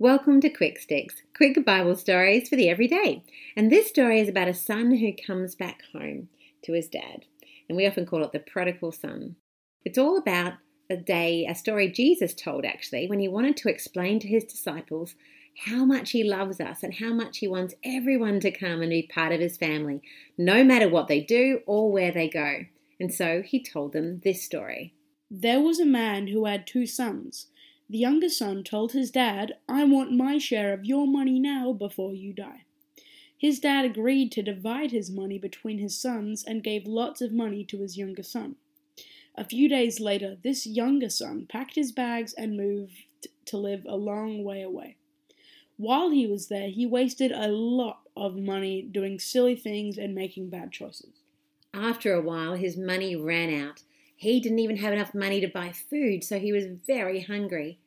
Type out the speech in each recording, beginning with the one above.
Welcome to Quick Sticks, quick Bible stories for the everyday. And this story is about a son who comes back home to his dad. And we often call it the prodigal son. It's all about a day, a story Jesus told actually, when he wanted to explain to his disciples how much he loves us and how much he wants everyone to come and be part of his family, no matter what they do or where they go. And so he told them this story. There was a man who had two sons. The younger son told his dad, I want my share of your money now before you die. His dad agreed to divide his money between his sons and gave lots of money to his younger son. A few days later, this younger son packed his bags and moved to live a long way away. While he was there, he wasted a lot of money doing silly things and making bad choices. After a while, his money ran out he didn't even have enough money to buy food, so he was very hungry.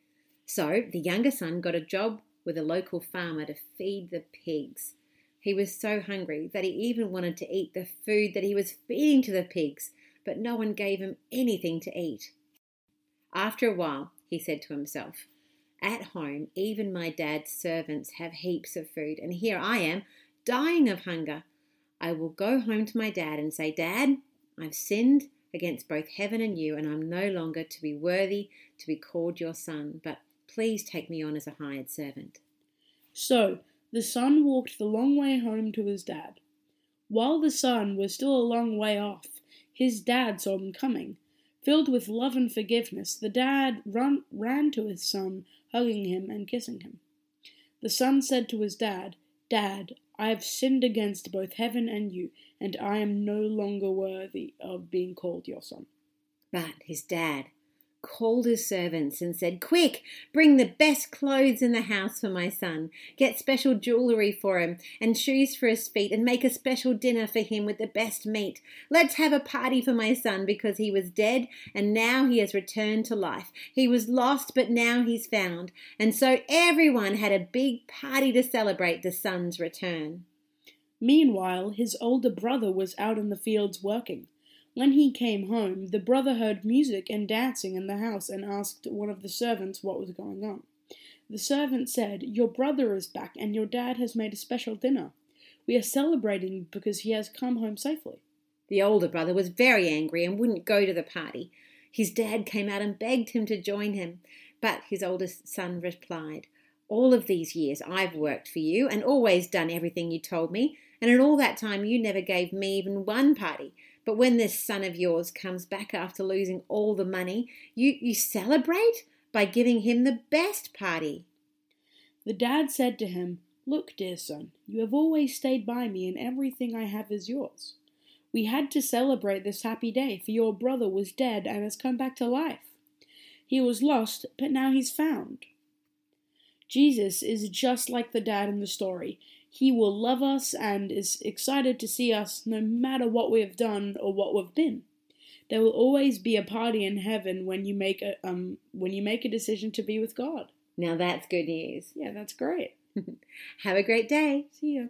So the younger son got a job with a local farmer to feed the pigs. He was so hungry that he even wanted to eat the food that he was feeding to the pigs, but no one gave him anything to eat. After a while, he said to himself, At home, even my dad's servants have heaps of food, and here I am, dying of hunger. I will go home to my dad and say, Dad, I've sinned against both heaven and you, and I'm no longer to be worthy to be called your son, but please take me on as a hired servant. So the son walked the long way home to his dad. While the son was still a long way off, his dad saw him coming. Filled with love and forgiveness, the dad run, ran to his son, hugging him and kissing him. The son said to his dad, Dad, I have sinned against both heaven and you, and I am no longer worthy of being called your son. But his dad called his servants and said, Quick, bring the best clothes in the house for my son. Get special jewellery for him and shoes for his feet, and make a special dinner for him with the best meat. Let's have a party for my son because he was dead and now he has returned to life. He was lost, but now he's found. And so everyone had a big party to celebrate the son's return. Meanwhile, his older brother was out in the fields working. When he came home, the brother heard music and dancing in the house and asked one of the servants what was going on. The servant said, Your brother is back and your dad has made a special dinner. We are celebrating because he has come home safely. The older brother was very angry and wouldn't go to the party. His dad came out and begged him to join him, but his oldest son replied, All of these years I've worked for you and always done everything you told me, and in all that time you never gave me even one party. But when this son of yours comes back after losing all the money, you, you celebrate by giving him the best party. The dad said to him, Look, dear son, you have always stayed by me, and everything I have is yours. We had to celebrate this happy day, for your brother was dead and has come back to life. He was lost, but now he's found. Jesus is just like the dad in the story. He will love us and is excited to see us no matter what we have done or what we've been. There will always be a party in heaven when you make a um when you make a decision to be with God. Now that's good news. Yeah, that's great. Have a great day. See you.